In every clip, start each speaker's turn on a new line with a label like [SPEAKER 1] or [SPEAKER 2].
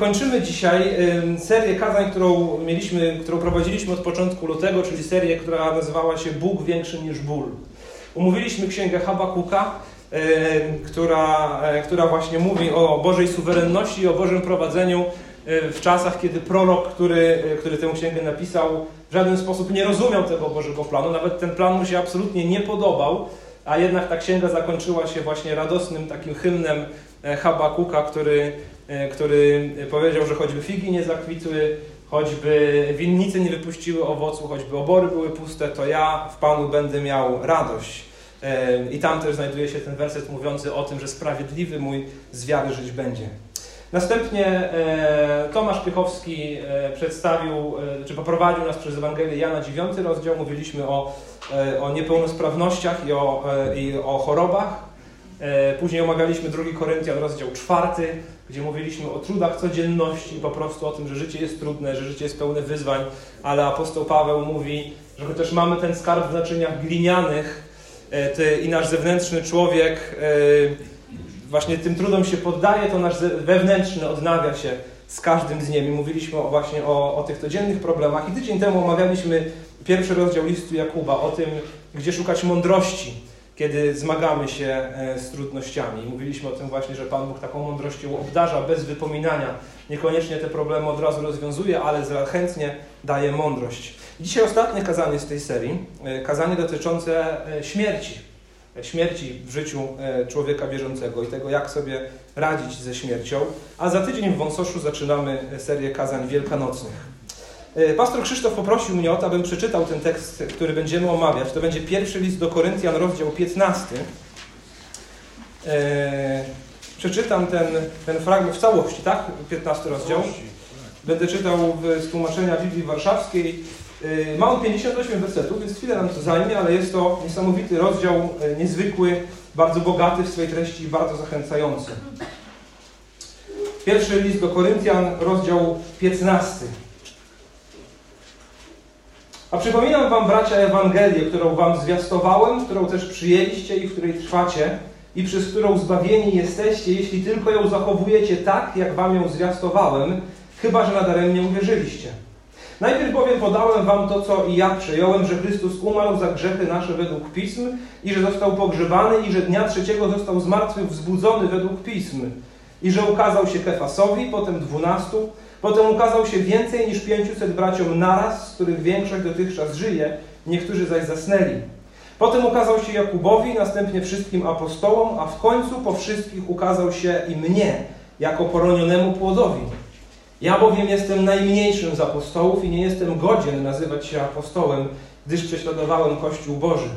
[SPEAKER 1] Kończymy dzisiaj serię kazań, którą mieliśmy, którą prowadziliśmy od początku lutego, czyli serię, która nazywała się Bóg większy niż ból. Umówiliśmy księgę Habakuka, która, e, która właśnie mówi o Bożej suwerenności i o Bożym prowadzeniu e, w czasach, kiedy prorok, który, e, który tę księgę napisał, w żaden sposób nie rozumiał tego Bożego planu. Nawet ten plan mu się absolutnie nie podobał, a jednak ta księga zakończyła się właśnie radosnym takim hymnem Habakuka, który który powiedział, że choćby figi nie zakwitły, choćby winnice nie wypuściły owocu, choćby obory były puste, to ja w Panu będę miał radość. E, I tam też znajduje się ten werset mówiący o tym, że sprawiedliwy mój z wiary żyć będzie. Następnie e, Tomasz Piechowski przedstawił, czy poprowadził nas przez Ewangelię Jana 9 rozdział. Mówiliśmy o, o niepełnosprawnościach i o, i o chorobach. Później omawialiśmy 2 Koryntian, rozdział 4, gdzie mówiliśmy o trudach codzienności, po prostu o tym, że życie jest trudne, że życie jest pełne wyzwań, ale apostoł Paweł mówi, że chociaż mamy ten skarb w naczyniach glinianych e, ty, i nasz zewnętrzny człowiek e, właśnie tym trudom się poddaje, to nasz wewnętrzny odnawia się z każdym dniem. I mówiliśmy właśnie o, o tych codziennych problemach. I tydzień temu omawialiśmy pierwszy rozdział listu Jakuba o tym, gdzie szukać mądrości kiedy zmagamy się e, z trudnościami. Mówiliśmy o tym właśnie, że Pan Bóg taką mądrością obdarza bez wypominania. Niekoniecznie te problemy od razu rozwiązuje, ale chętnie daje mądrość. Dzisiaj ostatnie kazanie z tej serii, e, kazanie dotyczące e, śmierci. Śmierci w życiu człowieka wierzącego i tego, jak sobie radzić ze śmiercią. A za tydzień w Wąsoszu zaczynamy serię kazań wielkanocnych. E, pastor Krzysztof poprosił mnie o to, abym przeczytał ten tekst, który będziemy omawiać. To będzie pierwszy list do Koryntian, rozdział 15. E, przeczytam ten, ten fragment w całości, tak? 15 rozdział. Tak. Będę czytał z tłumaczenia Biblii Warszawskiej. E, ma on 58 wersetów, więc chwilę nam to zajmie, ale jest to niesamowity rozdział, niezwykły, bardzo bogaty w swojej treści i bardzo zachęcający. Pierwszy list do Koryntian, rozdział 15. A przypominam Wam, bracia, Ewangelię, którą Wam zwiastowałem, którą też przyjęliście i w której trwacie, i przez którą zbawieni jesteście, jeśli tylko ją zachowujecie tak, jak Wam ją zwiastowałem, chyba że nadaremnie uwierzyliście. Najpierw bowiem podałem Wam to, co i ja przejąłem, że Chrystus umarł za grzechy nasze według Pism i że został pogrzebany i że dnia trzeciego został z martwych wzbudzony według Pism i że ukazał się Kefasowi, potem dwunastu, Potem ukazał się więcej niż pięciuset braciom naraz, z których większość dotychczas żyje, niektórzy zaś zasnęli. Potem ukazał się Jakubowi, następnie wszystkim apostołom, a w końcu po wszystkich ukazał się i mnie, jako poronionemu płodowi. Ja bowiem jestem najmniejszym z apostołów i nie jestem godzien nazywać się apostołem, gdyż prześladowałem Kościół Boży.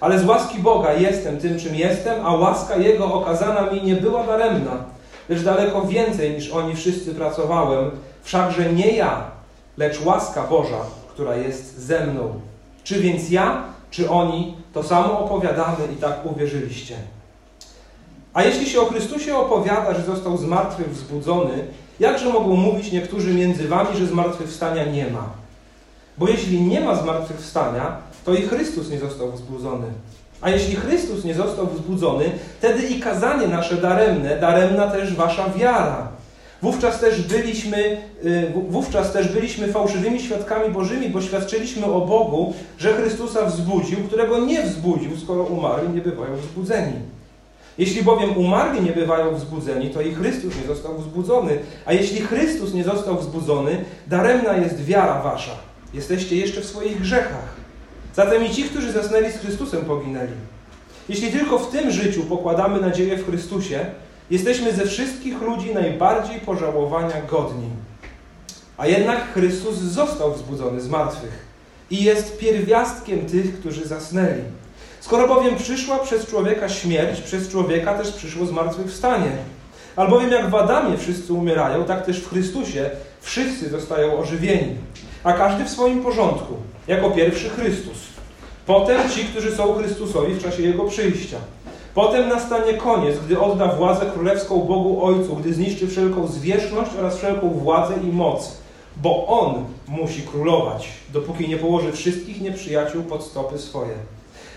[SPEAKER 1] Ale z łaski Boga jestem tym, czym jestem, a łaska Jego okazana mi nie była daremna lecz daleko więcej niż oni wszyscy pracowałem, wszakże nie ja, lecz łaska Boża, która jest ze mną. Czy więc ja, czy oni, to samo opowiadamy i tak uwierzyliście. A jeśli się o Chrystusie opowiada, że został z martwych wzbudzony, jakże mogą mówić niektórzy między wami, że zmartwychwstania nie ma? Bo jeśli nie ma zmartwychwstania, to i Chrystus nie został wzbudzony. A jeśli Chrystus nie został wzbudzony, wtedy i kazanie nasze daremne, daremna też wasza wiara. Wówczas też byliśmy, y, wówczas też byliśmy fałszywymi świadkami Bożymi, bo świadczyliśmy o Bogu, że Chrystusa wzbudził, którego nie wzbudził, skoro umarli nie bywają wzbudzeni. Jeśli bowiem umarli nie bywają wzbudzeni, to i Chrystus nie został wzbudzony. A jeśli Chrystus nie został wzbudzony, daremna jest wiara wasza. Jesteście jeszcze w swoich grzechach. Zatem i ci, którzy zasnęli z Chrystusem, poginęli. Jeśli tylko w tym życiu pokładamy nadzieję w Chrystusie, jesteśmy ze wszystkich ludzi najbardziej pożałowania godni. A jednak Chrystus został wzbudzony z martwych i jest pierwiastkiem tych, którzy zasnęli. Skoro bowiem przyszła przez człowieka śmierć, przez człowieka też przyszło zmartwychwstanie. Albowiem jak w Adamie wszyscy umierają, tak też w Chrystusie wszyscy zostają ożywieni, a każdy w swoim porządku. Jako pierwszy Chrystus, Potem ci, którzy są Chrystusowi w czasie Jego przyjścia. Potem nastanie koniec, gdy odda władzę królewską Bogu Ojcu, gdy zniszczy wszelką zwierzchność oraz wszelką władzę i moc, bo On musi królować, dopóki nie położy wszystkich nieprzyjaciół pod stopy swoje.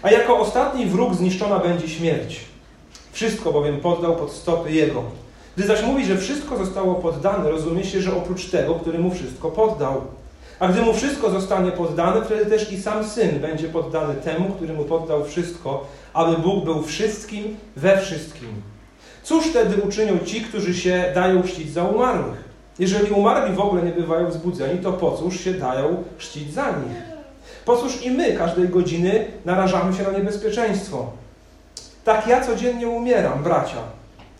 [SPEAKER 1] A jako ostatni wróg zniszczona będzie śmierć. Wszystko bowiem poddał pod stopy Jego. Gdy zaś mówi, że wszystko zostało poddane, rozumie się, że oprócz tego, który mu wszystko poddał. A gdy mu wszystko zostanie poddane, wtedy też i sam syn będzie poddany temu, który mu poddał wszystko, aby Bóg był wszystkim we wszystkim. Cóż wtedy uczynią ci, którzy się dają czcić za umarłych? Jeżeli umarli w ogóle nie bywają wzbudzeni, to po cóż się dają czcić za nich? Po cóż i my każdej godziny narażamy się na niebezpieczeństwo? Tak ja codziennie umieram, bracia.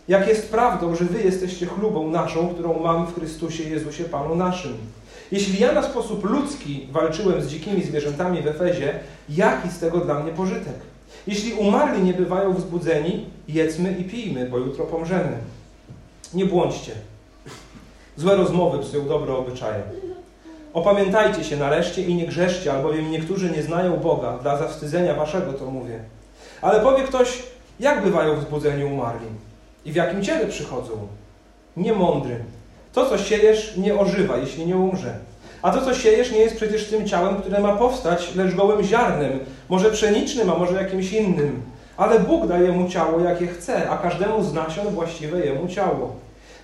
[SPEAKER 1] Jak jest prawdą, że wy jesteście chlubą naszą, którą mamy w Chrystusie Jezusie Panu naszym. Jeśli ja na sposób ludzki walczyłem z dzikimi zwierzętami w Efezie, jaki z tego dla mnie pożytek? Jeśli umarli nie bywają wzbudzeni, jedzmy i pijmy, bo jutro pomrzemy. Nie błądźcie. Złe rozmowy psują dobre obyczaje. Opamiętajcie się nareszcie i nie grzeszcie, albowiem niektórzy nie znają Boga. Dla zawstydzenia waszego to mówię. Ale powie ktoś, jak bywają wzbudzeni umarli? I w jakim ciele przychodzą? Niemądry. To, co siejesz, nie ożywa, jeśli nie umrze. A to, co siejesz, nie jest przecież tym ciałem, które ma powstać, lecz gołym ziarnem, może pszenicznym, a może jakimś innym. Ale Bóg daje mu ciało, jakie chce, a każdemu z nasion właściwe jemu ciało.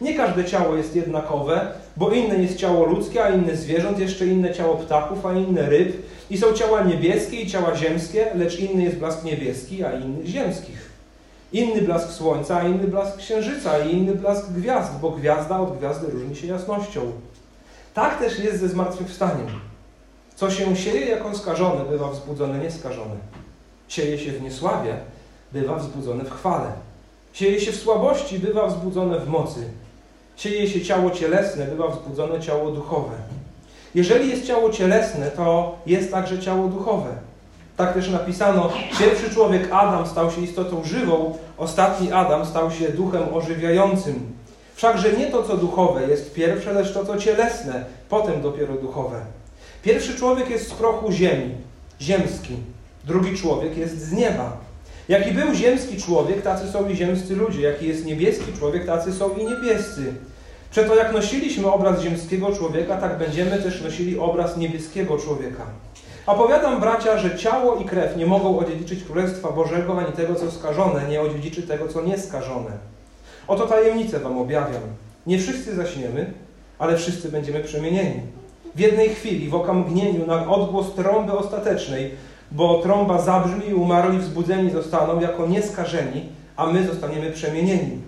[SPEAKER 1] Nie każde ciało jest jednakowe, bo inne jest ciało ludzkie, a inne zwierząt, jeszcze inne ciało ptaków, a inne ryb. I są ciała niebieskie i ciała ziemskie, lecz inny jest blask niebieski, a inny ziemskich. Inny blask słońca, inny blask księżyca, i inny blask gwiazd, bo gwiazda od gwiazdy różni się jasnością. Tak też jest ze zmartwychwstaniem. Co się sieje jako skażone, bywa wzbudzone nieskażone. Sieje się w niesławie, bywa wzbudzone w chwale. Sieje się w słabości, bywa wzbudzone w mocy. Sieje się ciało cielesne, bywa wzbudzone ciało duchowe. Jeżeli jest ciało cielesne, to jest także ciało duchowe. Tak też napisano, pierwszy człowiek Adam stał się istotą żywą, ostatni Adam stał się duchem ożywiającym. Wszakże nie to, co duchowe jest pierwsze, lecz to, co cielesne, potem dopiero duchowe. Pierwszy człowiek jest z prochu ziemi, ziemski. Drugi człowiek jest z nieba. Jaki był ziemski człowiek, tacy są i ziemscy ludzie. Jaki jest niebieski człowiek, tacy są i niebiescy. Przeto jak nosiliśmy obraz ziemskiego człowieka, tak będziemy też nosili obraz niebieskiego człowieka. A powiadam, bracia, że ciało i krew nie mogą odziedziczyć Królestwa Bożego, ani tego, co skażone, nie odziedziczy tego, co nieskażone. Oto tajemnicę wam objawiam. Nie wszyscy zaśniemy, ale wszyscy będziemy przemienieni. W jednej chwili, w okamgnieniu, na odgłos trąby ostatecznej, bo trąba zabrzmi i umarli wzbudzeni zostaną jako nieskażeni, a my zostaniemy przemienieni.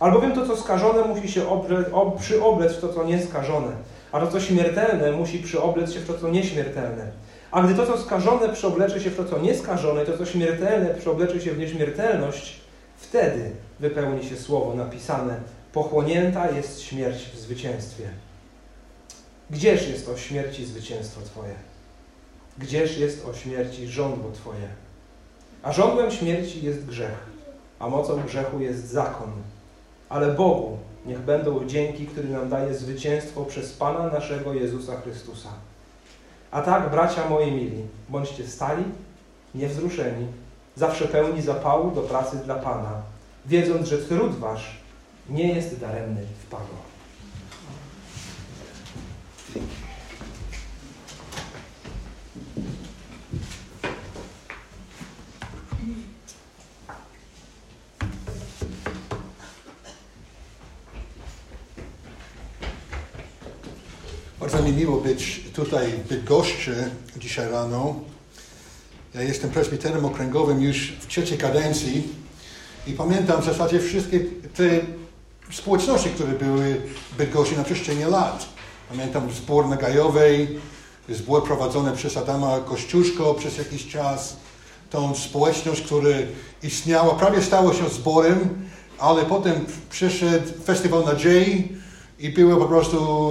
[SPEAKER 1] Albowiem to, co skażone, musi się obre, ob, przyoblec w to, co nieskażone, a to, co śmiertelne, musi przyoblec się w to, co nieśmiertelne. A gdy to, co skażone, przeoblecze się w to, co nieskażone, to, co śmiertelne, przeoblecze się w nieśmiertelność, wtedy wypełni się słowo napisane: Pochłonięta jest śmierć w zwycięstwie. Gdzież jest o śmierci zwycięstwo Twoje? Gdzież jest o śmierci żądło Twoje? A żądłem śmierci jest grzech, a mocą grzechu jest zakon. Ale Bogu niech będą dzięki, który nam daje zwycięstwo przez Pana naszego Jezusa Chrystusa. A tak, bracia moi mili, bądźcie stali, niewzruszeni, zawsze pełni zapału do pracy dla Pana, wiedząc, że trud wasz nie jest daremny w Panu.
[SPEAKER 2] Bardzo mi miło być tutaj w Bydgoszczy dzisiaj rano. Ja jestem presbiterem okręgowym już w trzeciej kadencji i pamiętam w zasadzie wszystkie te społeczności, które były w Bydgoszczy na przestrzeni lat. Pamiętam zbór na Gajowej, zbór prowadzony przez Adama Kościuszko przez jakiś czas. Tą społeczność, która istniała, prawie stała się zborem, ale potem przyszedł Festiwal Nadziei i były po prostu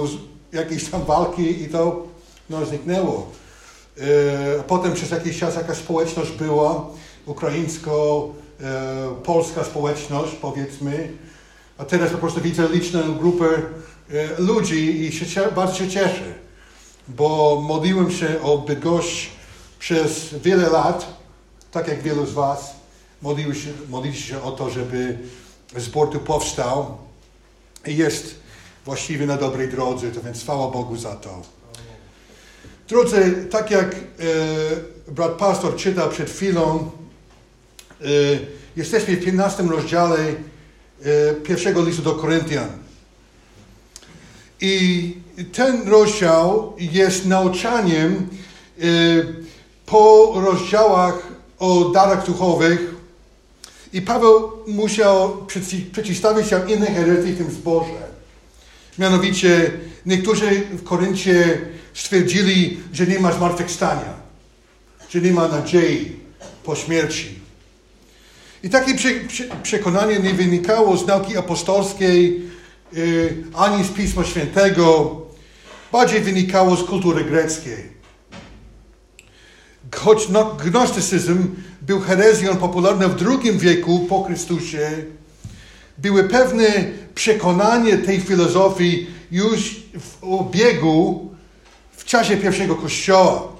[SPEAKER 2] jakieś tam walki i to no, zniknęło. E, potem przez jakiś czas jakaś społeczność była, ukraińsko-polska społeczność powiedzmy, a teraz po prostu widzę liczną grupę e, ludzi i się, bardzo się cieszę, bo modliłem się o Bydgoszcz przez wiele lat, tak jak wielu z Was, modliłem się, modliłem się o to, żeby zbór tu powstał i jest właściwie na dobrej drodze, to więc chwała Bogu za to. Drodzy, tak jak e, brat pastor czytał przed chwilą, e, jesteśmy w 15 rozdziale e, pierwszego listu do Koryntian. I ten rozdział jest nauczaniem e, po rozdziałach o darach duchowych i Paweł musiał przeciwstawić się innej herezji w tym zborze. Mianowicie niektórzy w Koryncie stwierdzili, że nie ma zmartwychwstania, że nie ma nadziei po śmierci. I takie przekonanie nie wynikało z nauki apostolskiej y, ani z Pisma Świętego, bardziej wynikało z kultury greckiej. Choć gnostycyzm był herezją popularną w II wieku po Chrystusie, były pewne przekonanie tej filozofii już w obiegu w czasie pierwszego kościoła.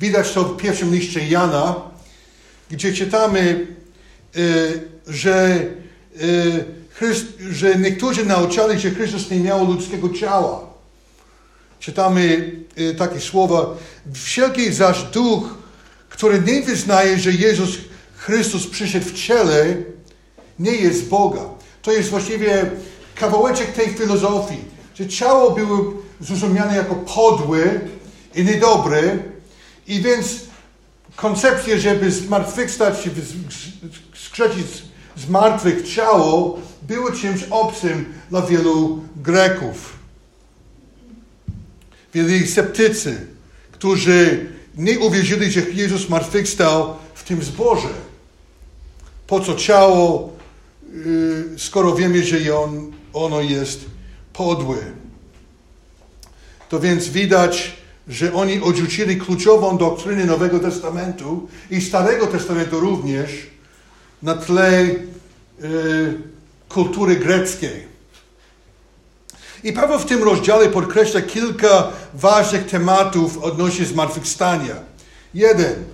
[SPEAKER 2] Widać to w pierwszym liście Jana, gdzie czytamy, y, że, y, że niektórzy nauczali, że Chrystus nie miał ludzkiego ciała. Czytamy y, takie słowa, wszelki zaś duch, który nie wyznaje, że Jezus Chrystus przyszedł w ciele, nie jest Boga. To jest właściwie kawałeczek tej filozofii, że ciało było zrozumiane jako podły i niedobry i więc koncepcja, żeby zmartwychwstać, skrzecić z martwych ciało, było czymś obcym dla wielu Greków. Wielu sceptycy, którzy nie uwierzyli, że Jezus zmartwychwstał w tym zborze. Po co ciało, y, skoro wiemy, że on, ono jest podłe. To więc widać, że oni odrzucili kluczową doktrynę Nowego Testamentu i Starego Testamentu również na tle y, kultury greckiej. I Paweł w tym rozdziale podkreśla kilka ważnych tematów odnośnie zmartwychwstania. Jeden.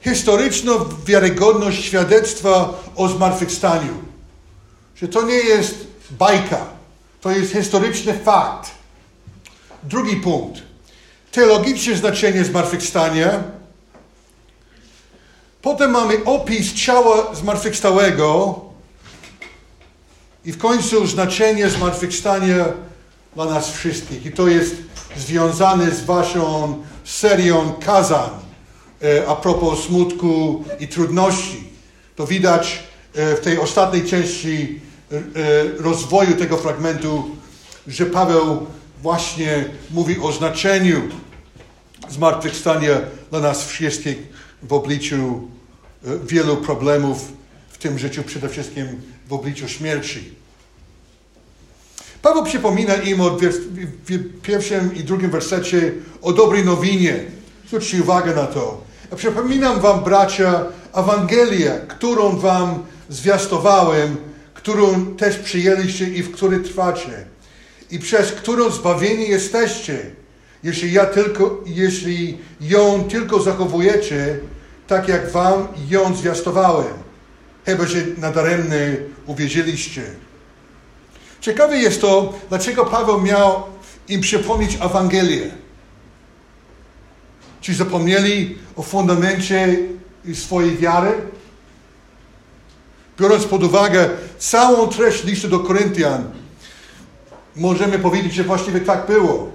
[SPEAKER 2] Historyczna wiarygodność świadectwa o zmartwychwstaniu. Że to nie jest bajka, to jest historyczny fakt. Drugi punkt. Teologiczne znaczenie zmartwychwstania. Potem mamy opis ciała zmartwychwstałego i w końcu znaczenie zmartwychwstania dla nas wszystkich. I to jest związane z Waszą serią kazań e, a propos smutku i trudności. To widać e, w tej ostatniej części e, rozwoju tego fragmentu, że Paweł właśnie mówi o znaczeniu zmartwychwstania dla nas wszystkich w obliczu wielu problemów w tym życiu, przede wszystkim w obliczu śmierci. Paweł przypomina im od w pierwszym i drugim wersecie o dobrej nowinie. Zwróćcie uwagę na to. Ja przypominam wam, bracia, Ewangelię, którą wam zwiastowałem, którą też przyjęliście i w której trwacie. I przez którą zbawieni jesteście, jeśli, ja tylko, jeśli ją tylko zachowujecie, tak jak wam ją zwiastowałem. Chyba, że nadaremnie uwierzyliście. Ciekawe jest to, dlaczego Paweł miał im przypomnieć Ewangelię. Czy zapomnieli o fundamencie swojej wiary? Biorąc pod uwagę całą treść listu do Koryntian, możemy powiedzieć, że właściwie tak było.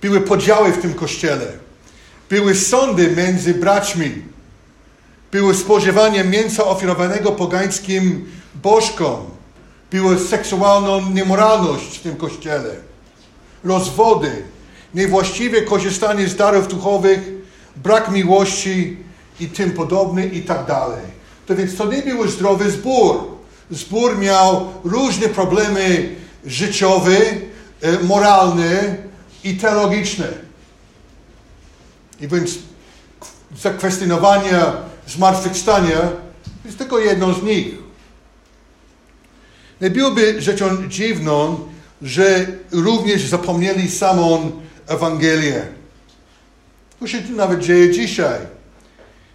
[SPEAKER 2] Były podziały w tym kościele. Były sądy między braćmi. Było spożywanie mięsa ofiarowanego pogańskim bożkom była seksualna niemoralność w tym kościele, rozwody, niewłaściwe korzystanie z darów duchowych, brak miłości i tym podobne i tak dalej. To więc to nie był zdrowy zbór. Zbór miał różne problemy życiowe, e, moralne i teologiczne. I więc zakwestionowanie zmartwychwstania jest tylko jedną z nich. Nie byłoby rzeczą dziwną, że również zapomnieli samą Ewangelię. To się nawet dzieje dzisiaj.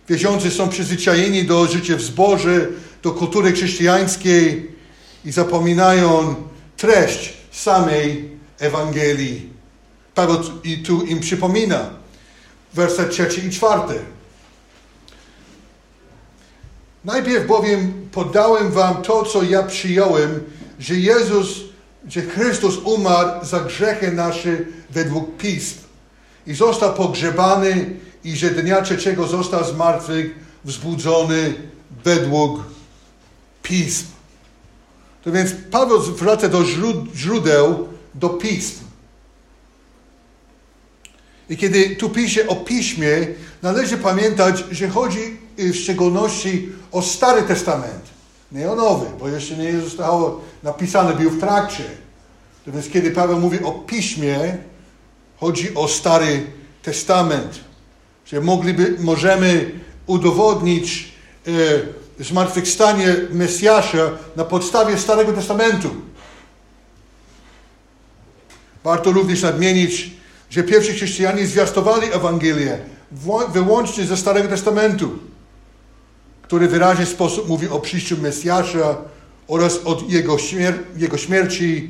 [SPEAKER 2] Wierzący są przyzwyczajeni do życia w zborze, do kultury chrześcijańskiej i zapominają treść samej Ewangelii. Paweł i tu im przypomina. Werset trzeci i czwarty. Najpierw bowiem podałem wam to, co ja przyjąłem, że Jezus, że Chrystus umarł za grzechy nasze według Pism i został pogrzebany i że dnia trzeciego został z wzbudzony według Pism. To więc Paweł wraca do źródeł, do Pism. I kiedy tu pisze o Piśmie, należy pamiętać, że chodzi w szczególności o Stary Testament, nie o Nowy, bo jeszcze nie zostało napisane, był w trakcie. To więc kiedy Paweł mówi o Piśmie, chodzi o Stary Testament. Że mogliby, możemy udowodnić e, zmartwychwstanie Mesjasza na podstawie Starego Testamentu. Warto również nadmienić, że pierwsi chrześcijanie zwiastowali Ewangelię wyłącznie ze Starego Testamentu, który w wyraźny sposób mówi o przyjściu Mesjasza oraz o jego, śmier jego śmierci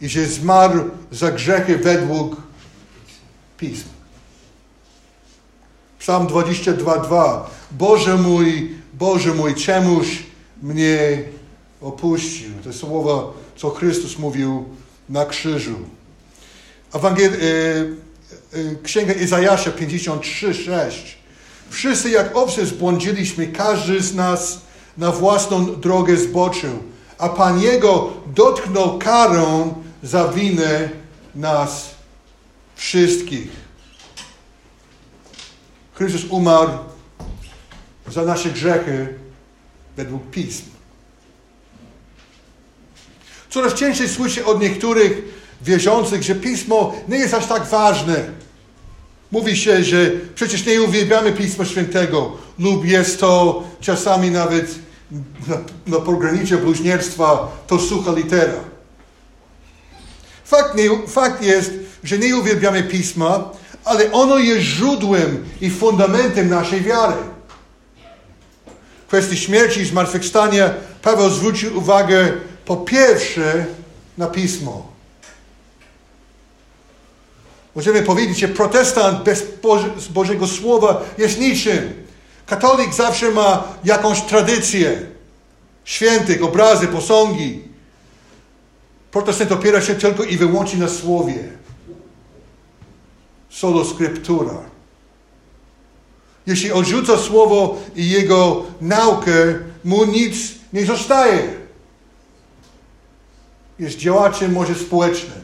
[SPEAKER 2] i że zmarł za grzechy według Pism. Psalm 22:2 Boże mój, Boże mój, czemuś mnie opuścił? To słowa, co Chrystus mówił na krzyżu. Ewangel- e, e, Księga Izajasza 53:6 Wszyscy jak owce zbłądziliśmy, każdy z nas na własną drogę zboczył, a Pan Jego dotknął karą za winę nas wszystkich. Chrystus umarł za nasze grzechy według Pism. Coraz częściej słyszę od niektórych wierzących, że Pismo nie jest aż tak ważne. Mówi się, że przecież nie uwielbiamy Pisma Świętego lub jest to czasami nawet na, na pogranicze bluźnierstwa to sucha litera. Fakt, nie, fakt jest, że nie uwielbiamy Pisma, ale ono jest źródłem i fundamentem naszej wiary. Kwestii śmierci i zmartwychwstania Paweł zwrócił uwagę po pierwsze na Pismo. Możemy powiedzieć, że protestant bez Bożego Słowa jest niczym. Katolik zawsze ma jakąś tradycję świętych, obrazy, posągi. Protestant opiera się tylko i wyłącznie na Słowie. Solo scriptura. Jeśli odrzuca Słowo i jego naukę, mu nic nie zostaje. Jest działaczem może społecznym.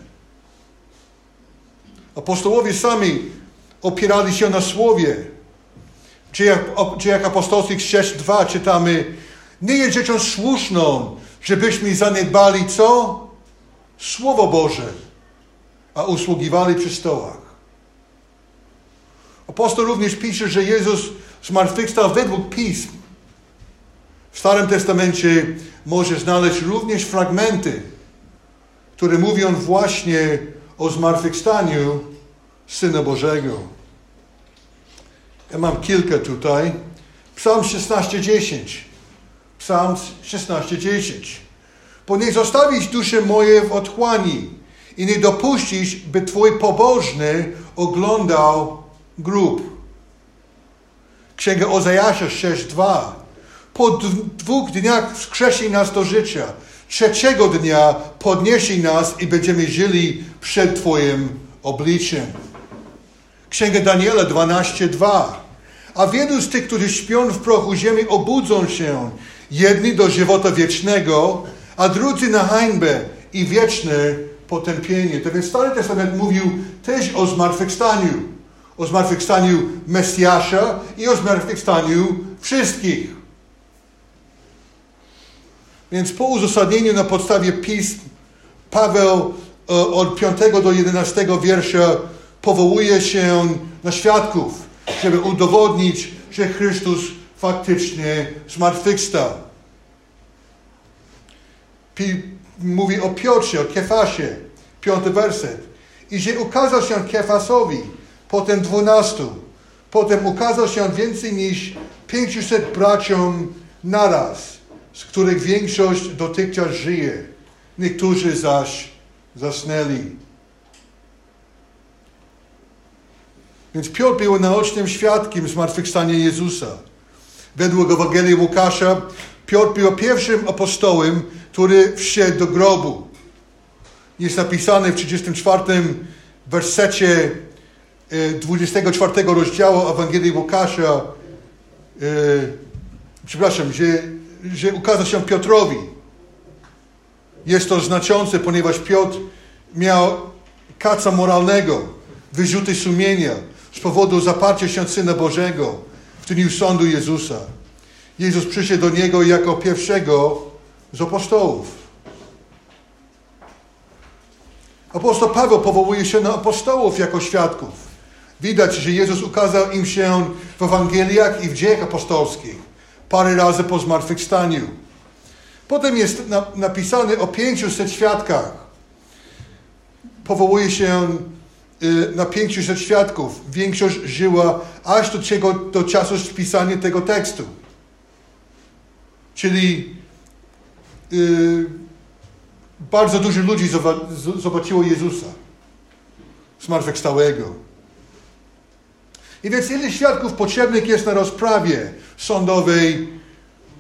[SPEAKER 2] Apostołowie sami opierali się na Słowie. Czy jak, czy jak apostolskich 6.2 czytamy, nie jest rzeczą słuszną, żebyśmy zaniedbali co? Słowo Boże, a usługiwali przy stołach. Apostoł również pisze, że Jezus zmartwychwstał według Pism. W Starym Testamencie może znaleźć również fragmenty, które mówią właśnie o zmartwychwstaniu Syna Bożego. Ja mam kilka tutaj. Psalm 16:10. Psalm 16:10. Bo nie zostawić dusze moje w otchłani i nie dopuścić, by Twój pobożny oglądał grób. Księga Ozajasza 6:2. Po dwóch dniach wskrzesi nas do życia. Trzeciego dnia podniesie nas i będziemy żyli przed Twoim obliczem. Księga Daniela 12:2. A wielu z tych, którzy śpią w prochu ziemi, obudzą się. Jedni do żywota wiecznego, a drudzy na hańbę i wieczne potępienie. To więc Stary Testament mówił też o zmartwychwstaniu. O zmartwychwstaniu Mesjasza i o zmartwychwstaniu wszystkich. Więc po uzasadnieniu na podstawie pism Paweł e, od 5 do 11 wiersza powołuje się na świadków, żeby udowodnić, że Chrystus faktycznie zmartwychwstał. Mówi o Piotrze, o Kefasie, piąty werset. I że ukazał się Kefasowi, potem dwunastu, potem ukazał się więcej niż pięciuset braciom naraz z których większość dotychczas żyje, niektórzy zaś zasnęli. Więc Piotr był naocznym świadkiem zmartwychwstania Jezusa. Według Ewangelii Łukasza Piotr był pierwszym apostołem, który wszedł do grobu. Jest napisane w 34 wersecie 24 e, rozdziału Ewangelii Łukasza, e, przepraszam, że, że ukazał się Piotrowi. Jest to znaczące, ponieważ Piotr miał kaca moralnego, wyrzuty sumienia z powodu zaparcia się Syna Bożego w dniu sądu Jezusa. Jezus przyszedł do niego jako pierwszego z apostołów. Apostoł Paweł powołuje się na apostołów jako świadków. Widać, że Jezus ukazał im się w Ewangeliach i w dziejach apostolskich parę razy po zmartwychwstaniu. Potem jest napisane o 500 świadkach. Powołuje się y, na 500 świadków. Większość żyła aż do, do czasu spisania tego tekstu. Czyli yy, bardzo dużo ludzi zobaczyło Jezusa, zmartwychwstałego. I więc ile świadków potrzebnych jest na rozprawie sądowej,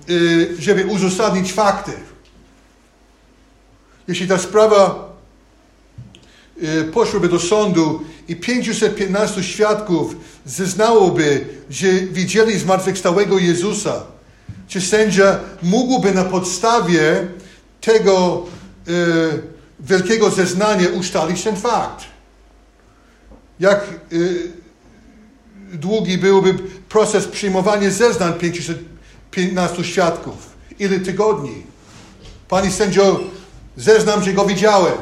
[SPEAKER 2] yy, żeby uzasadnić fakty? Jeśli ta sprawa yy, poszłaby do sądu i 515 świadków zeznałoby, że widzieli zmartwychwstałego Jezusa, czy sędzia mógłby na podstawie tego e, wielkiego zeznania ustalić ten fakt? Jak długi byłby proces przyjmowania zeznań 515 świadków? Ile tygodni? Pani sędzio, zeznam, że go widziałem.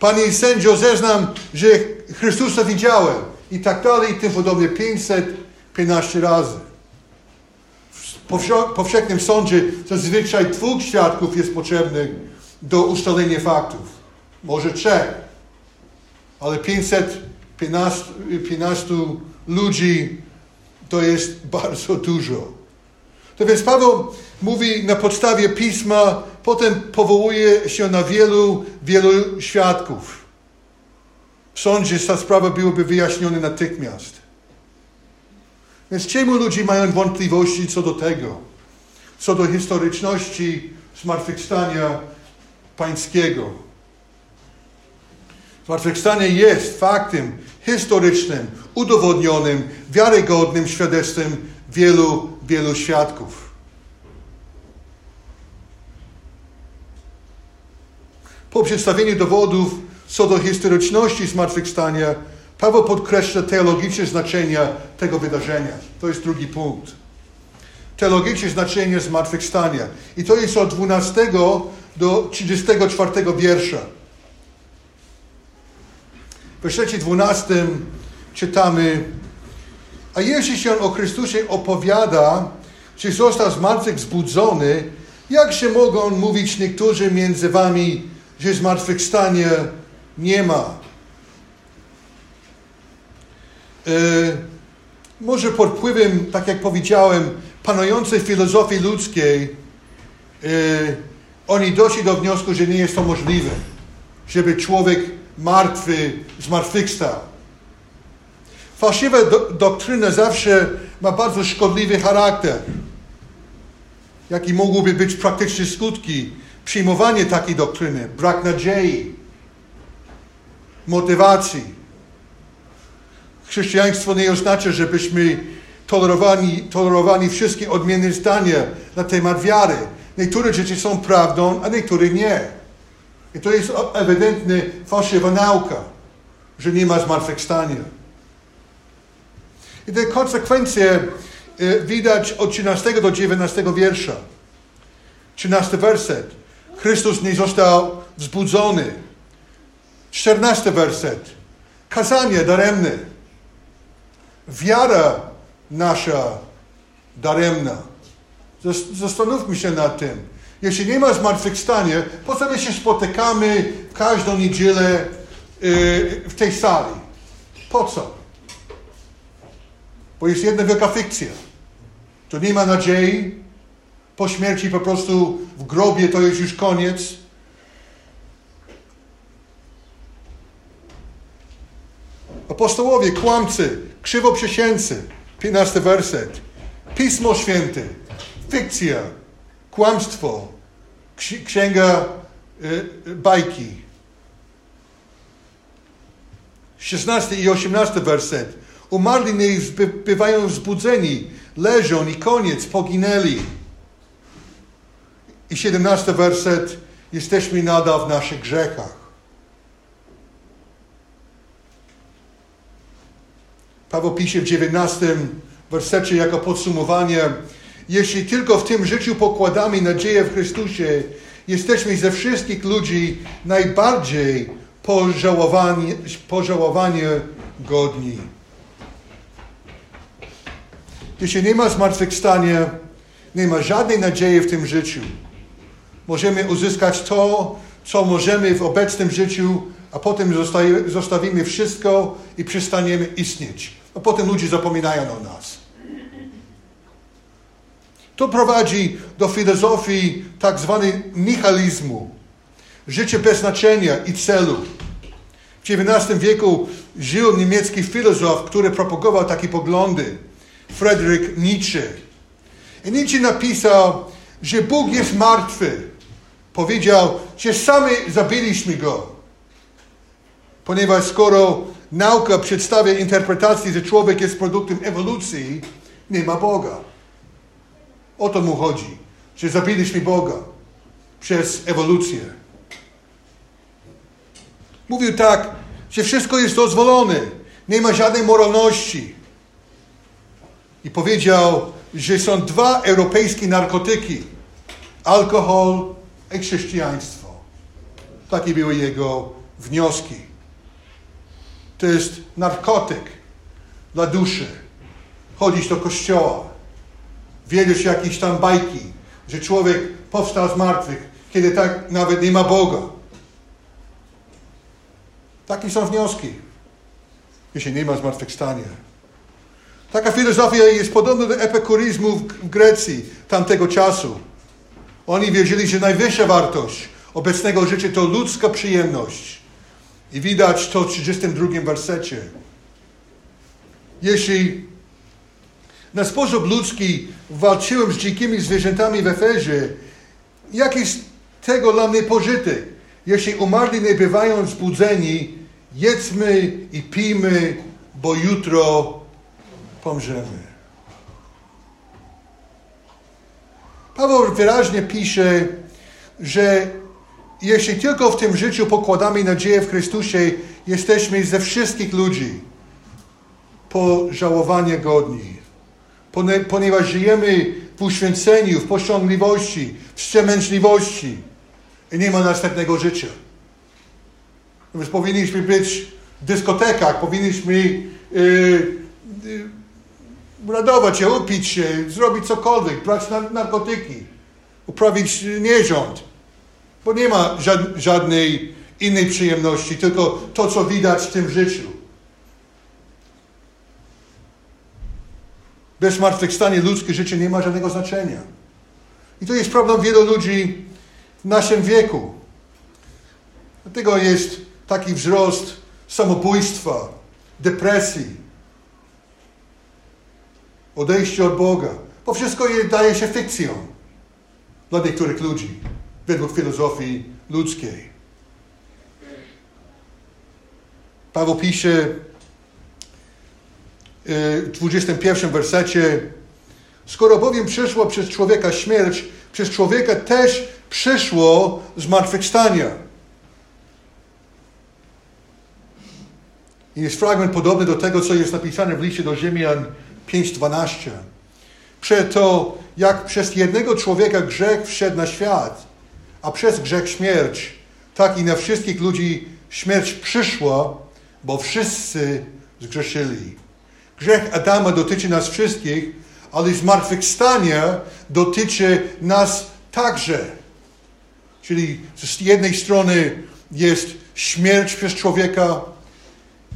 [SPEAKER 2] Pani sędzio, zeznam, że Chrystusa widziałem. I tak dalej, i tym podobnie. 515 razy powszechnym sądzie zazwyczaj dwóch świadków jest potrzebnych do ustalenia faktów. Może trzech. Ale 515 ludzi to jest bardzo dużo. To więc Paweł mówi na podstawie pisma, potem powołuje się na wielu, wielu świadków. W sądzie ta sprawa byłaby wyjaśniona natychmiast. Więc czemu ludzie mają wątpliwości co do tego? Co do historyczności zmartwychwstania pańskiego. Zmartwychwstanie jest faktem historycznym, udowodnionym, wiarygodnym świadectwem wielu, wielu świadków. Po przedstawieniu dowodów co do historyczności zmartwychwstania Paweł podkreśla teologiczne znaczenie tego wydarzenia. To jest drugi punkt. Teologiczne znaczenie zmartwychwstania. I to jest od 12 do 34 wiersza. W wersecie 12 czytamy A jeśli się o Chrystusie opowiada, czy został z martwych zbudzony, jak się mogą mówić niektórzy między wami, że zmartwychwstania nie ma? E, może pod wpływem, tak jak powiedziałem, panującej filozofii ludzkiej, e, oni doszli do wniosku, że nie jest to możliwe, żeby człowiek martwy zmartwychwstał. Fałszywa do, doktryna zawsze ma bardzo szkodliwy charakter. Jaki mogłyby być praktyczne skutki przyjmowania takiej doktryny? Brak nadziei, motywacji Chrześcijaństwo nie oznacza, żebyśmy tolerowali, tolerowali wszystkie odmienne zdania na temat wiary. Niektóre rzeczy są prawdą, a niektóre nie. I to jest ewidentnie fałszywa nauka, że nie ma zmartwychwstania. I te konsekwencje e, widać od 13 do 19 wiersza. 13 werset. Chrystus nie został wzbudzony. 14 werset. Kazanie daremne wiara nasza daremna. Zastanówmy się nad tym. Jeśli nie ma zmartwychwstania, po co my się spotykamy każdą niedzielę yy, w tej sali? Po co? Bo jest jedna wielka fikcja. To nie ma nadziei. Po śmierci po prostu w grobie to jest już koniec. Apostołowie, kłamcy, krzywoprzysięcy, 15 werset. Pismo Święte, fikcja, kłamstwo, księga y, bajki. 16 i 18 werset. Umarli bywają wzbudzeni, leżą i koniec, poginęli. I 17 werset. Jesteśmy nadal w naszych grzechach. Paweł pisze w 19 wersecie jako podsumowanie jeśli tylko w tym życiu pokładamy nadzieję w Chrystusie, jesteśmy ze wszystkich ludzi najbardziej pożałowanie, pożałowanie godni. Jeśli nie ma zmartwychwstania, nie ma żadnej nadziei w tym życiu. Możemy uzyskać to, co możemy w obecnym życiu, a potem zostawimy wszystko i przestaniemy istnieć. A potem ludzie zapominają o nas. To prowadzi do filozofii tak zwanej nihilizmu. Życie bez znaczenia i celu. W XIX wieku żył niemiecki filozof, który propagował takie poglądy. Friedrich Nietzsche. I Nietzsche napisał, że Bóg jest martwy. Powiedział, że sami zabiliśmy Go. Ponieważ skoro nauka przedstawia interpretację, że człowiek jest produktem ewolucji, nie ma Boga. O to mu chodzi, że zabiliśmy Boga przez ewolucję. Mówił tak, że wszystko jest dozwolone, nie ma żadnej moralności. I powiedział, że są dwa europejskie narkotyki: alkohol i chrześcijaństwo. Takie były jego wnioski. To jest narkotyk dla duszy. Chodzić do kościoła, Wiedzieć jakieś tam bajki, że człowiek powstał z martwych, kiedy tak nawet nie ma Boga. Takie są wnioski, jeśli nie ma zmartwychwstania. Taka filozofia jest podobna do epikurizmu w Grecji tamtego czasu. Oni wiedzieli, że najwyższa wartość obecnego życia to ludzka przyjemność. I widać to w 32 wersecie. Jeśli na sposób ludzki walczyłem z dzikimi zwierzętami w Efezie, jaki z tego dla mnie pożytek? Jeśli umarli nie bywają zbudzeni, jedzmy i pijmy, bo jutro pomrzemy. Paweł wyraźnie pisze, że jeśli tylko w tym życiu pokładamy nadzieję w Chrystusie, jesteśmy ze wszystkich ludzi pożałowania godni ponieważ żyjemy w uświęceniu, w pościągliwości, w wstrzemięźliwości i nie ma następnego życia. Więc powinniśmy być w dyskotekach, powinniśmy yy, yy, radować się, upić się, zrobić cokolwiek, brać narkotyki, uprawić nierząd. Bo nie ma żadnej innej przyjemności, tylko to, co widać w tym życiu. Bez zmartwychwstania ludzkie życie nie ma żadnego znaczenia. I to jest problem wielu ludzi w naszym wieku. Dlatego jest taki wzrost samobójstwa, depresji, odejście od Boga. Bo wszystko daje się fikcją dla niektórych ludzi, według filozofii ludzkiej. Paweł pisze 21 wersecie. Skoro bowiem przyszła przez człowieka śmierć, przez człowieka też przyszło zmartwychwstanie. I jest fragment podobny do tego, co jest napisane w liście do Rzymian 5:12. Przeto, jak przez jednego człowieka grzech wszedł na świat, a przez grzech śmierć, tak i na wszystkich ludzi śmierć przyszła, bo wszyscy zgrzeszyli. Grzech Adama dotyczy nas wszystkich, ale zmartwychwstanie dotyczy nas także. Czyli z jednej strony jest śmierć przez człowieka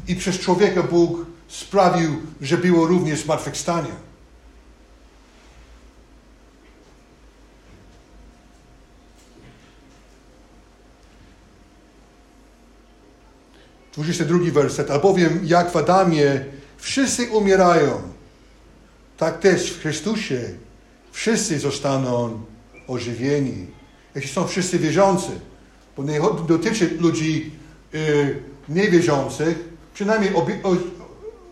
[SPEAKER 2] i przez człowieka Bóg sprawił, że było również zmartwychwstanie. Drugi werset. Albowiem jak w Adamie Wszyscy umierają. tak też w Chrystusie wszyscy zostaną ożywieni. Jeśli są wszyscy wierzący, bo nie dotyczy ludzi y, niewierzących, przynajmniej obie,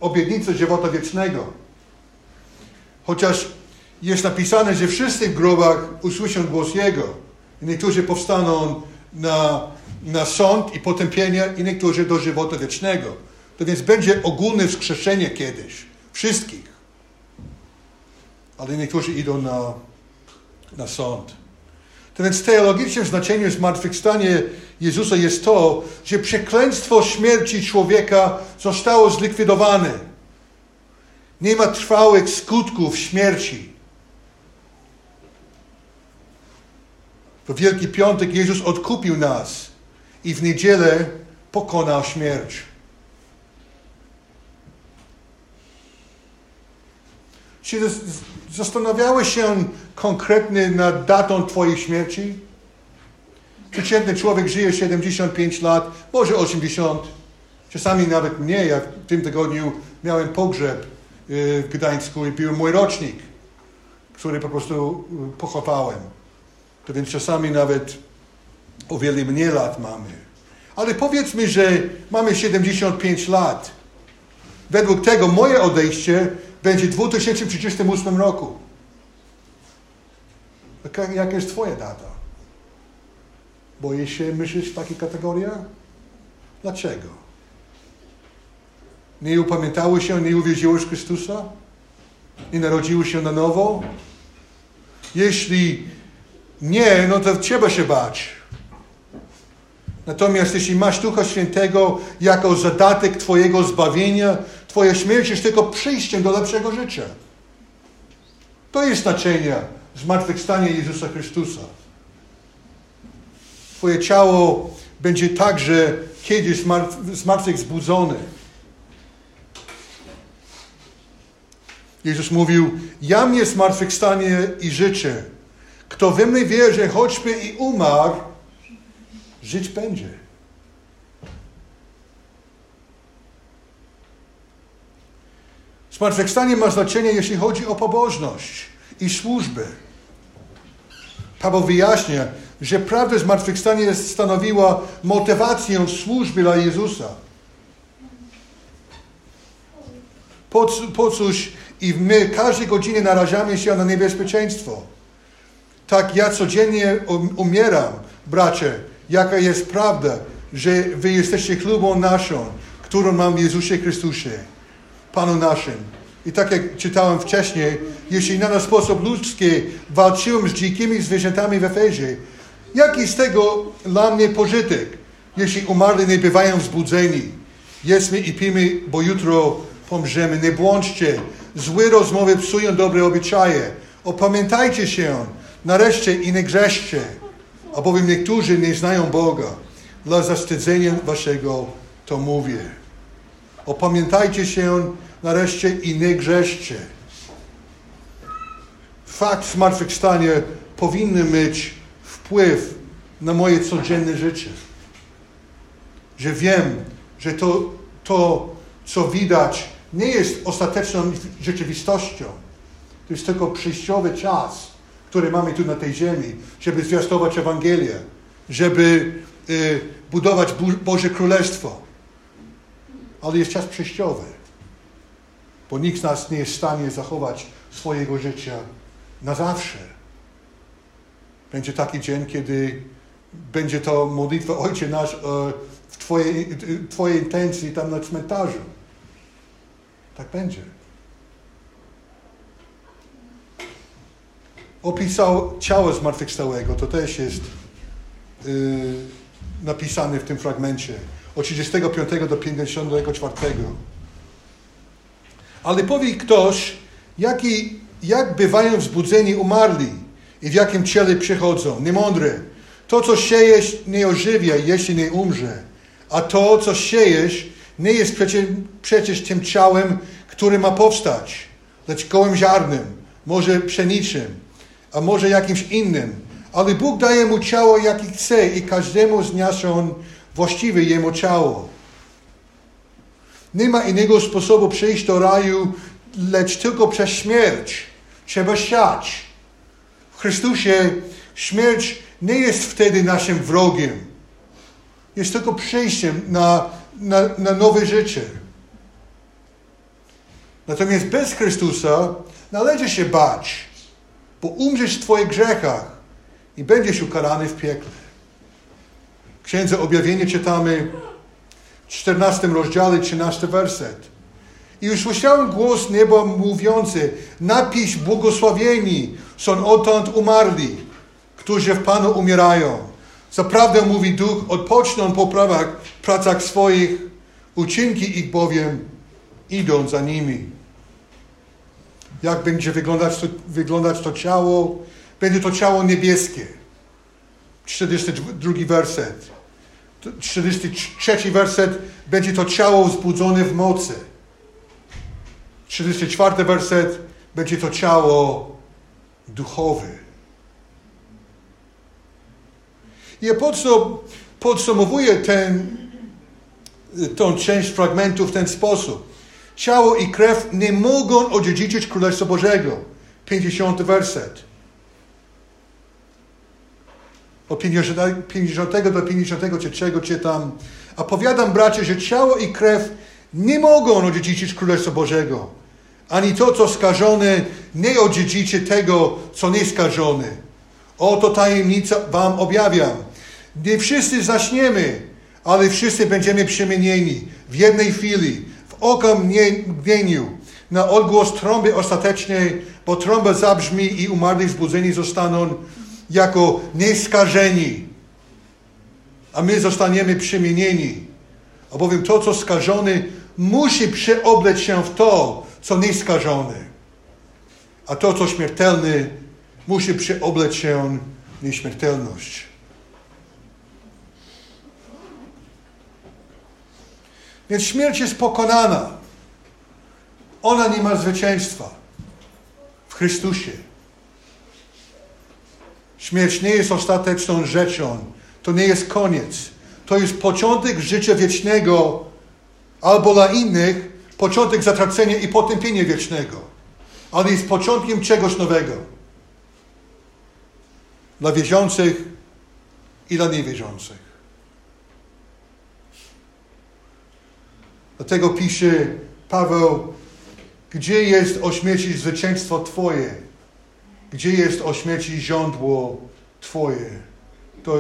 [SPEAKER 2] obietnicę żywota wiecznego. Chociaż jest napisane, że wszyscy w grobach usłyszą głos Jego. I niektórzy powstaną na, na sąd i potępienie, i niektórzy do żywota wiecznego. To więc będzie ogólne wskrzeszenie kiedyś. Wszystkich. Ale niektórzy idą na, na sąd. To więc teologicznym znaczeniem zmartwychwstania Jezusa jest to, że przekleństwo śmierci człowieka zostało zlikwidowane. Nie ma trwałych skutków śmierci. W Wielki Piątek Jezus odkupił nas i w niedzielę pokonał śmierć. Czy zastanawiałeś się konkretnie nad datą Twojej śmierci? Przeciętny człowiek żyje 75 lat, może 80, czasami nawet mniej. Ja w tym tygodniu miałem pogrzeb y, w Gdańsku i był mój rocznik, który po prostu y, pochowałem. To więc czasami nawet o wiele mniej lat mamy. Ale powiedzmy, że mamy 75 lat. Według tego moje odejście będzie w 2038 roku. Jaka jest Twoja data? Boisz się myśleć w takich kategoriach? Dlaczego? Nie upamiętałeś się, nie uwierzyłeś Chrystusa? Nie narodziłeś się na nowo? Jeśli nie, no to trzeba się bać. Natomiast jeśli masz Ducha Świętego jako zadatek Twojego zbawienia, Twoja śmierć jest tylko przyjściem do lepszego życia. To jest znaczenie zmartwychwstania Jezusa Chrystusa. Twoje ciało będzie także kiedyś zmartwychwzbudzone. Jezus mówił, ja mnie zmartwychwstanie i życie. Kto we mnie wierzy, choćby i umarł, żyć będzie. Zmartwychwstanie ma znaczenie, jeśli chodzi o pobożność i służbę. Paweł wyjaśnia, że prawda zmartwychwstania stanowiła motywację służby dla Jezusa. Po, po cóż i my każdej godzinie narażamy się na niebezpieczeństwo. Tak ja codziennie um, umieram, bracie, jaka jest prawda, że wy jesteście chlubą naszą, którą mam w Jezusie Chrystusie, Panu naszym. I tak jak czytałem wcześniej, jeśli na sposób ludzki walczyłem z dzikimi zwierzętami w Efezie, jaki z tego dla mnie pożytek, jeśli umarli nie bywają wzbudzeni? Jedzmy i pijmy, bo jutro pomrzemy. Nie błądźcie. Złe rozmowy psują dobre obyczaje. Opamiętajcie się. Nareszcie i nie grzeszcie, albowiem niektórzy nie znają Boga. Dla zawstydzenia waszego to mówię. Opamiętajcie się nareszcie i nie grzeszcie. Fakt zmartwychwstania powinny mieć wpływ na moje codzienne życie. Że wiem, że to, to co widać, nie jest ostateczną rzeczywistością. To jest tylko przejściowy czas, który mamy tu na tej ziemi, żeby zwiastować Ewangelię, żeby y, budować Boże Królestwo. Ale jest czas przejściowy bo nikt z nas nie jest w stanie zachować swojego życia na zawsze. Będzie taki dzień, kiedy będzie to modlitwa Ojcze Nasz e, w Twojej, Twojej intencji tam na cmentarzu. Tak będzie. Opisał ciało zmartwychwstałego. To też jest yy, napisane w tym fragmencie. Od 35 do 54. Ale powie ktoś, jaki, jak bywają wzbudzeni umarli i w jakim ciele przychodzą. Niemądre. To, co siejesz, nie ożywia, jeśli nie umrze. A to, co siejesz, nie jest przecież, przecież tym ciałem, które ma powstać, lecz kołem ziarnym, może pszeniczym, a może jakimś innym. Ale Bóg daje mu ciało, jaki chce i każdemu z on właściwe jemu ciało. Nie ma innego sposobu przejść do raju lecz tylko przez śmierć trzeba siać. W Chrystusie śmierć nie jest wtedy naszym wrogiem. Jest tylko przejściem na, na, na nowe życie. Natomiast bez Chrystusa należy się bać, bo umrzesz w Twoich grzechach i będziesz ukarany w piekle. Księdze Objawienie czytamy 14 rozdziale, 13 werset. I usłyszałem głos nieba mówiący, napisz błogosławieni są odtąd umarli, którzy w Panu umierają. Zaprawdę mówi Duch, odpoczną po prawach, pracach swoich, uczynki ich bowiem idą za nimi. Jak będzie wyglądać to, wyglądać to ciało? Będzie to ciało niebieskie. 42 werset. 43 werset. Będzie to ciało wzbudzone w mocy. 34 werset. Będzie to ciało duchowe. I podsumowuję ten, tą część fragmentu w ten sposób. Ciało i krew nie mogą odziedziczyć Królestwa Bożego. 50 werset. Od 50 do 53 czytam. A powiadam, bracie, że ciało i krew nie mogą odziedziczyć Królestwa Bożego. Ani to, co skażone, nie odziedziczy tego, co nie skażone. Oto tajemnica wam objawiam. Nie wszyscy zaśniemy, ale wszyscy będziemy przemienieni w jednej chwili okamgnieniu na odgłos trąby ostatecznej, bo trąba zabrzmi i umarli zbudzeni zostaną jako nieskażeni, a my zostaniemy przemienieni. Albowiem to, co skażony, musi przeobleć się w to, co nieskażony. A to, co śmiertelne, musi przeobleć się w nieśmiertelność. Więc śmierć jest pokonana. Ona nie ma zwycięstwa w Chrystusie. Śmierć nie jest ostateczną rzeczą. To nie jest koniec. To jest początek życia wiecznego, albo dla innych początek zatracenia i potępienia wiecznego. Ale jest początkiem czegoś nowego. Dla wierzących i dla niewierzących. Dlatego pisze Paweł, gdzie jest o śmierci zwycięstwo Twoje? Gdzie jest o śmierci żądło Twoje? To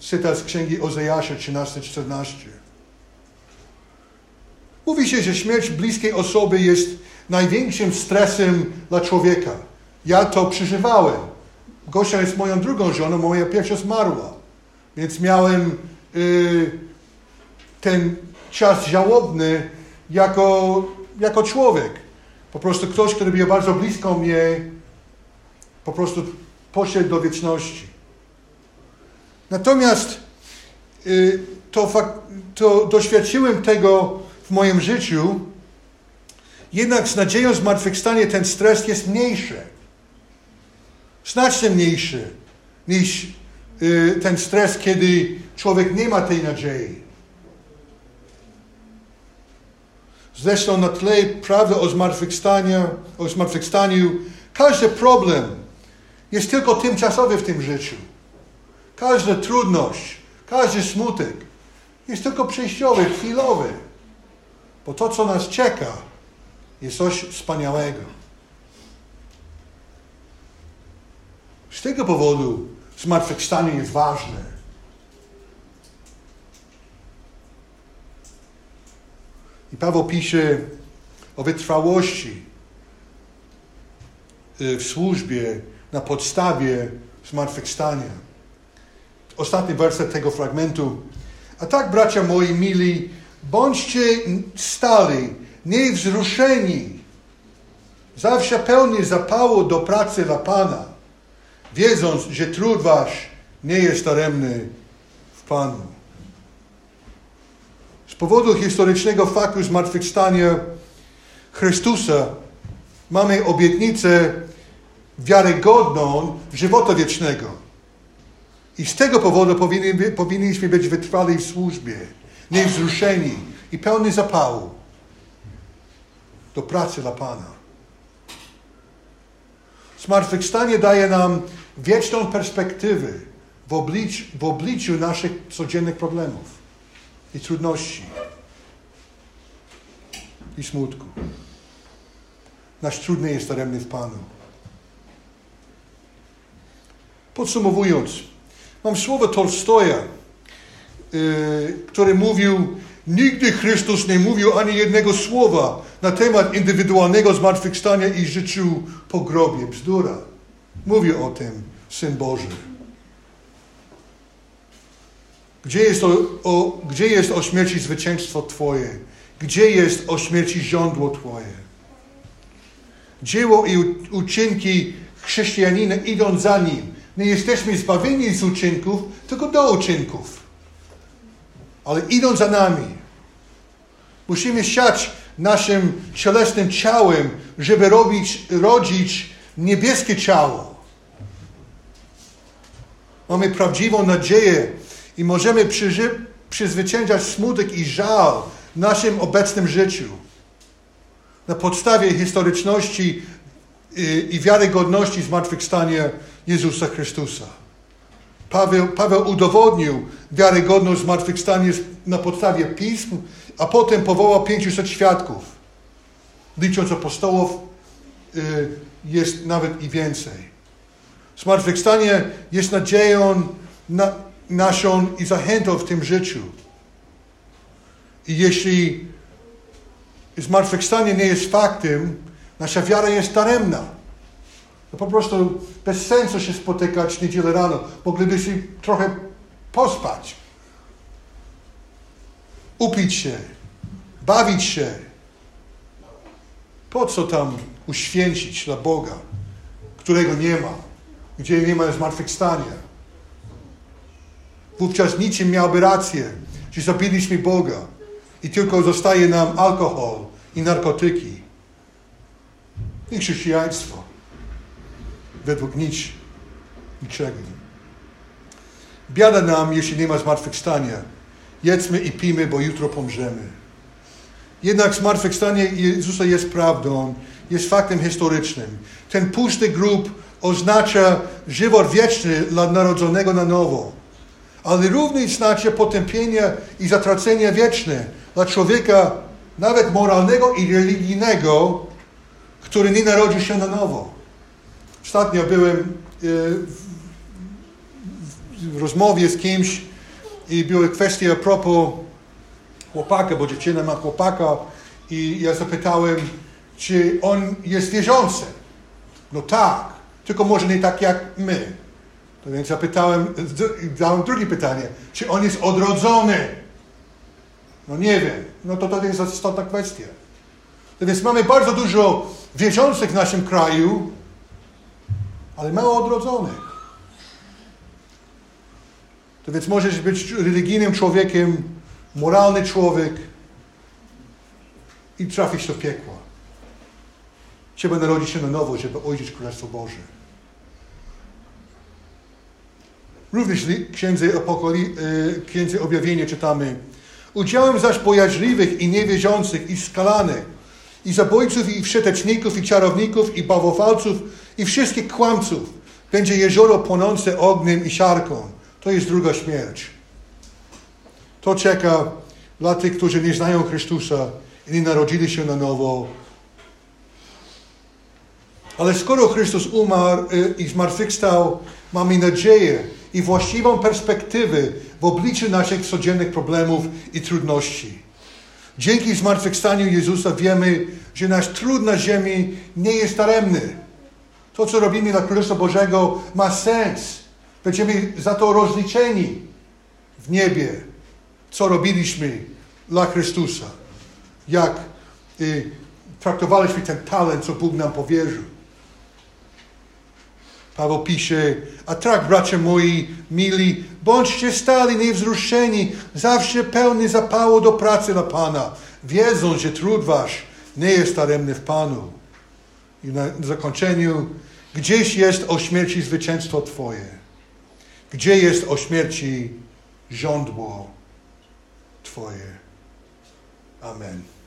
[SPEAKER 2] cytat z księgi Ozejasza 13-14. Mówi się, że śmierć bliskiej osoby jest największym stresem dla człowieka. Ja to przeżywałem. Gosia jest moją drugą żoną, moja pierwsza zmarła. Więc miałem y, ten czas żałobny jako, jako człowiek. Po prostu ktoś, który był bardzo blisko mnie, po prostu poszedł do wieczności. Natomiast y, to, to doświadczyłem tego w moim życiu, jednak z nadzieją zmartwychwstanie ten stres jest mniejszy. Znacznie mniejszy niż y, ten stres, kiedy człowiek nie ma tej nadziei. Zresztą na tle prawdy o zmartwychwstaniu, o zmartwychwstaniu, każdy problem jest tylko tymczasowy w tym życiu. Każda trudność, każdy smutek jest tylko przejściowy, chwilowy. Bo to, co nas czeka, jest coś wspaniałego. Z tego powodu zmartwychwstanie jest ważne. I Paweł pisze o wytrwałości y, w służbie na podstawie zmartwychwstania. Ostatni werset tego fragmentu. A tak, bracia moi mili, bądźcie stali, niewzruszeni, zawsze pełni zapału do pracy dla Pana, wiedząc, że trud wasz nie jest daremny w Panu powodu historycznego faktu zmartwychwstania Chrystusa mamy obietnicę wiarygodną żywota wiecznego. I z tego powodu powinni, powinniśmy być wytrwali w służbie, niewzruszeni i pełni zapału do pracy dla Pana. Zmartwychwstanie daje nam wieczną perspektywę w obliczu, w obliczu naszych codziennych problemów i trudności i smutku. Nasz trudny jest daremny w Panu. Podsumowując, mam słowo Tolstoja, yy, który mówił, nigdy Chrystus nie mówił ani jednego słowa na temat indywidualnego zmartwychwstania i życiu po grobie. Bzdura. Mówi o tym Syn Boży. Gdzie jest o, o, gdzie jest o śmierci zwycięstwo Twoje? Gdzie jest o śmierci żądło Twoje? Dzieło i uczynki chrześcijanina idą za nim. Nie jesteśmy zbawieni z uczynków, tylko do uczynków. Ale idą za nami. Musimy siać naszym cielesnym ciałem, żeby robić, rodzić niebieskie ciało. Mamy prawdziwą nadzieję i możemy przyży- przezwyciężać smutek i żal w naszym obecnym życiu. Na podstawie historyczności i wiarygodności zmartwychwstania Jezusa Chrystusa. Paweł, Paweł udowodnił wiarygodność zmartwychwstania na podstawie pism, a potem powołał 500 świadków. Licząc apostołów, jest nawet i więcej. Zmartwychwstanie jest nadzieją na, naszą i zachętą w tym życiu. I jeśli zmartwychwstanie nie jest faktem, nasza wiara jest daremna. To po prostu bez sensu się spotykać niedzielę rano. Moglibyśmy trochę pospać, upić się, bawić się. Po co tam uświęcić dla Boga, którego nie ma, gdzie nie ma zmartwychwstania? Wówczas niczym miałby rację, że zabiliśmy Boga i tylko zostaje nam alkohol i narkotyki. I chrześcijaństwo. Według nic, niczego. Biada nam, jeśli nie ma zmartwychwstania. Jedzmy i pijmy, bo jutro pomrzemy. Jednak zmartwychwstanie Jezusa jest prawdą, jest faktem historycznym. Ten pusty grób oznacza żywot wieczny dla narodzonego na nowo ale również znaczy potępienie i zatracenie wieczne dla człowieka nawet moralnego i religijnego, który nie narodził się na nowo. Ostatnio byłem e, w rozmowie z kimś i była kwestia a propos chłopaka, bo dziewczyna ma chłopaka i ja zapytałem, czy on jest wierzący. No tak, tylko może nie tak jak my. To więc zapytałem, dałem drugie pytanie, czy on jest odrodzony? No nie wiem. No to to jest istotna kwestia. To więc mamy bardzo dużo wierzących w naszym kraju, ale mało odrodzonych. To więc możesz być religijnym człowiekiem, moralny człowiek i trafić do piekła. Trzeba narodzić się na nowo, żeby ojciec Królestwo Boże. Również w Księdze, Apokali, e, Księdze Objawienia czytamy Udziałem zaś bojaźliwych i niewierzących i skalanych i zabójców i wszeteczników i czarowników i bałwochwalców i wszystkich kłamców będzie jezioro płonące ogniem i siarką. To jest druga śmierć. To czeka dla tych, którzy nie znają Chrystusa i nie narodzili się na nowo. Ale skoro Chrystus umarł e, i zmartwychwstał, mamy nadzieję, i właściwą perspektywę w obliczu naszych codziennych problemów i trudności. Dzięki zmartwychwstaniu Jezusa wiemy, że nasz trud na ziemi nie jest daremny. To, co robimy dla Królestwa Bożego ma sens. Będziemy za to rozliczeni w niebie, co robiliśmy dla Chrystusa. Jak y, traktowaliśmy ten talent, co Bóg nam powierzył. Paweł pisze, a tak, bracia moi mili, bądźcie stali niewzruszeni, zawsze pełni zapału do pracy dla Pana, wiedząc, że trud wasz nie jest daremny w Panu. I na zakończeniu, gdzieś jest o śmierci zwycięstwo Twoje. Gdzie jest o śmierci żądło Twoje. Amen.